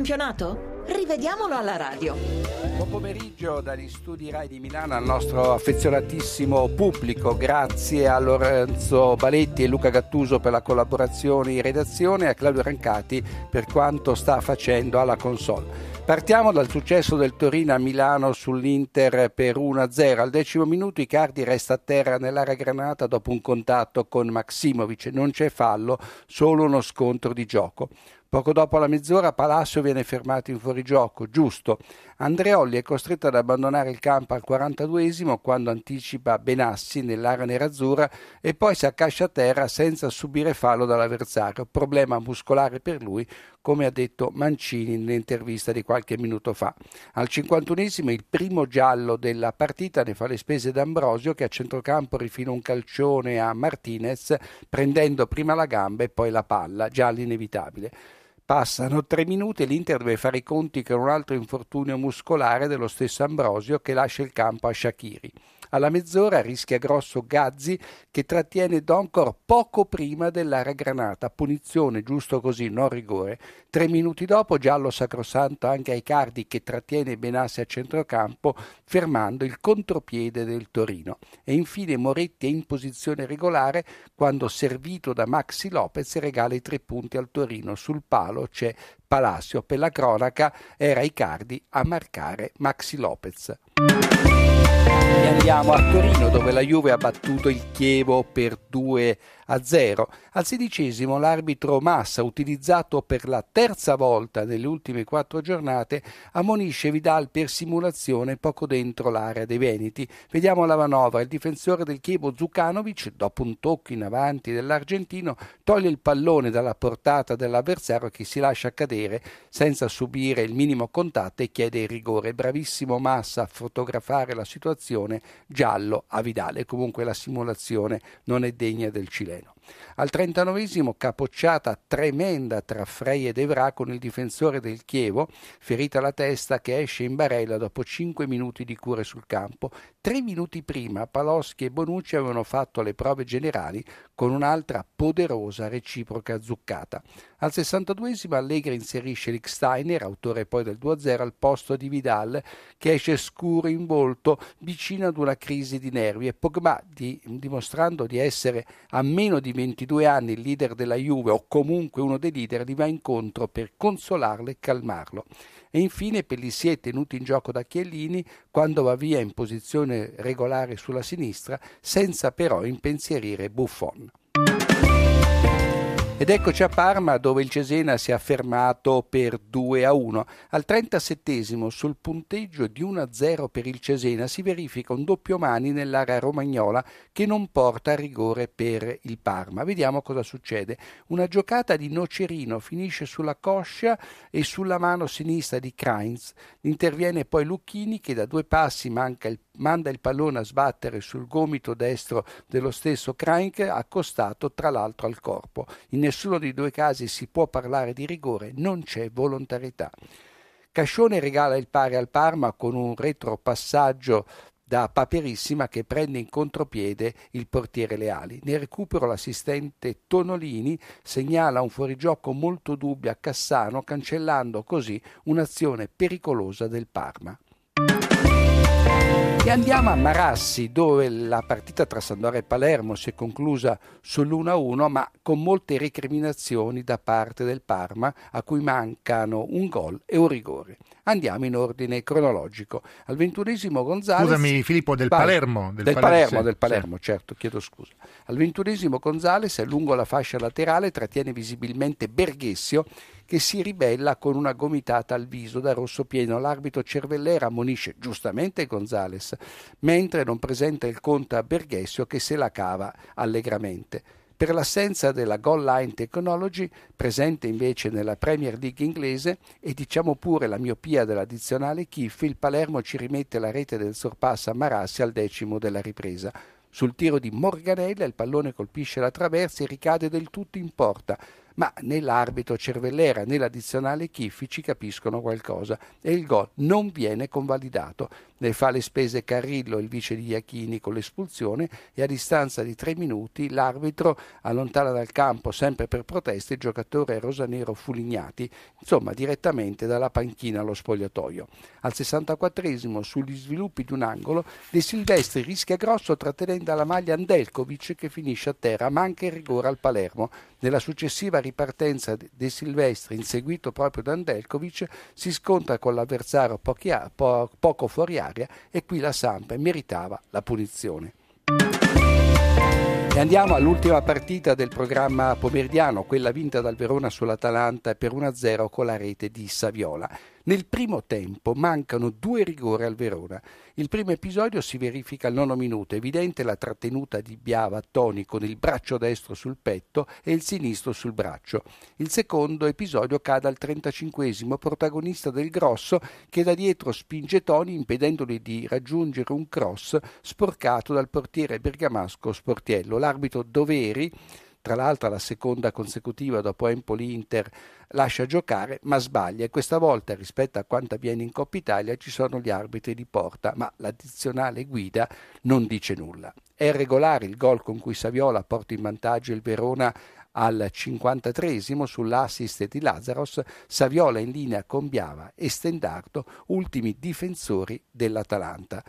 campionato? Rivediamolo alla radio. Buon pomeriggio dagli studi Rai di Milano al nostro affezionatissimo pubblico. Grazie a Lorenzo Baletti e Luca Gattuso per la collaborazione in redazione e a Claudio Rancati per quanto sta facendo alla console. Partiamo dal successo del Torino a Milano sull'Inter per 1-0. Al decimo minuto Icardi resta a terra nell'area granata dopo un contatto con Maximovic. Non c'è fallo, solo uno scontro di gioco. Poco dopo la mezz'ora Palacio viene fermato in fuorigioco, giusto. Andreolli è costretto ad abbandonare il campo al 42esimo quando anticipa Benassi nell'area nerazzurra e poi si accascia a terra senza subire fallo dall'avversario. Problema muscolare per lui, come ha detto Mancini nell'intervista di qualche minuto fa. Al 51esimo il primo giallo della partita ne fa le spese d'Ambrosio che a centrocampo rifila un calcione a Martinez prendendo prima la gamba e poi la palla, giallo inevitabile. Passano tre minuti e l'Inter deve fare i conti con un altro infortunio muscolare dello stesso Ambrosio che lascia il campo a Shakiri. Alla mezz'ora rischia grosso Gazzi che trattiene Doncor poco prima dell'area granata. Punizione, giusto così, non rigore. Tre minuti dopo giallo sacrosanto anche ai Cardi che trattiene Benassi a centrocampo fermando il contropiede del Torino. E infine Moretti è in posizione regolare quando servito da Maxi Lopez regala i tre punti al Torino. Sul palo c'è Palacio. Per la cronaca era Icardi a marcare Maxi Lopez. E andiamo a Torino dove la Juve ha battuto il Chievo per 2 a 0. Al sedicesimo l'arbitro Massa, utilizzato per la terza volta nelle ultime quattro giornate, ammonisce Vidal per simulazione poco dentro l'area dei Veneti. Vediamo la manovra. Il difensore del Chievo Zucanovic, dopo un tocco in avanti dell'argentino, toglie il pallone dalla portata dell'avversario che si lascia cadere senza subire il minimo contatto e chiede il rigore. Bravissimo Massa a fotografare la situazione, giallo a Vidale. Comunque la simulazione non è degna del cileno. Bueno. Al 39 capocciata tremenda tra Frey ed Evra con il difensore del Chievo, ferita alla testa che esce in barella dopo 5 minuti di cure sul campo. Tre minuti prima Paloschi e Bonucci avevano fatto le prove generali con un'altra poderosa reciproca zuccata. Al 62 Allegri inserisce Licksteiner, autore poi del 2-0, al posto di Vidal, che esce scuro in volto, vicino ad una crisi di nervi, e Pogba, di, dimostrando di essere a meno di 22 anni il leader della Juve, o comunque uno dei leader, gli va incontro per consolarlo e calmarlo. E infine Pellissier tenuto in gioco da Chiellini quando va via in posizione regolare sulla sinistra, senza però impensierire Buffon. Ed eccoci a Parma dove il Cesena si è affermato per 2 a 1. Al 37 sul punteggio di 1 a 0 per il Cesena si verifica un doppio mani nell'area romagnola che non porta a rigore per il Parma. Vediamo cosa succede. Una giocata di Nocerino finisce sulla coscia e sulla mano sinistra di Krainz. Interviene poi Lucchini che da due passi il manda il pallone a sbattere sul gomito destro dello stesso Crank, accostato tra l'altro al corpo. In nessuno dei due casi si può parlare di rigore, non c'è volontarietà. Cascione regala il pari al Parma con un retropassaggio da Paperissima che prende in contropiede il portiere Leali. Nel recupero l'assistente Tonolini segnala un fuorigioco molto dubbio a Cassano, cancellando così un'azione pericolosa del Parma. E andiamo a Marassi, dove la partita tra Sandora e Palermo si è conclusa sull'1-1, ma con molte recriminazioni da parte del Parma, a cui mancano un gol e un rigore. Andiamo in ordine cronologico. Al ventunesimo Gonzales. Scusami, Filippo, del Palermo. Del, del Palermo, Palermo, sì, del Palermo sì. certo, chiedo scusa. Al ventunesimo Gonzales, lungo la fascia laterale, trattiene visibilmente Berghessio che si ribella con una gomitata al viso da rosso pieno. L'arbitro Cervellera ammonisce giustamente Gonzales, mentre non presenta il conto a Berghessio che se la cava allegramente. Per l'assenza della goal line technology, presente invece nella Premier League inglese, e diciamo pure la miopia dell'addizionale Kiff, il Palermo ci rimette la rete del sorpasso a Marassi al decimo della ripresa. Sul tiro di Morganella il pallone colpisce la traversa e ricade del tutto in porta ma né l'arbitro Cervellera né l'addizionale Chiffi ci capiscono qualcosa e il gol non viene convalidato. Ne fa le spese Carrillo, il vice di Iachini con l'espulsione e a distanza di tre minuti l'arbitro allontana dal campo, sempre per proteste, il giocatore rosanero Fulignati, insomma direttamente dalla panchina allo spogliatoio. Al 64esimo, sugli sviluppi di un angolo, De Silvestri rischia grosso trattenendo la maglia Andelkovic che finisce a terra, manca il rigore al Palermo. Nella successiva ripartenza De Silvestri, inseguito proprio da Andelkovic, si scontra con l'avversario poco fuori aria e qui la Samp meritava la punizione. E andiamo all'ultima partita del programma pomeridiano, quella vinta dal Verona sull'Atalanta per 1-0 con la rete di Saviola. Nel primo tempo mancano due rigori al Verona. Il primo episodio si verifica al nono minuto, evidente la trattenuta di Biava Toni con il braccio destro sul petto e il sinistro sul braccio. Il secondo episodio cade al 35 protagonista del grosso che da dietro spinge Toni impedendogli di raggiungere un cross sporcato dal portiere bergamasco Sportiello. L'arbitro Doveri tra l'altro la seconda consecutiva dopo Empoli-Inter lascia giocare ma sbaglia e questa volta rispetto a quanto avviene in Coppa Italia ci sono gli arbitri di porta ma l'addizionale guida non dice nulla. È regolare il gol con cui Saviola porta in vantaggio il Verona al 53 sull'assist di Lazaros, Saviola in linea con Biava e Stendardo, ultimi difensori dell'Atalanta.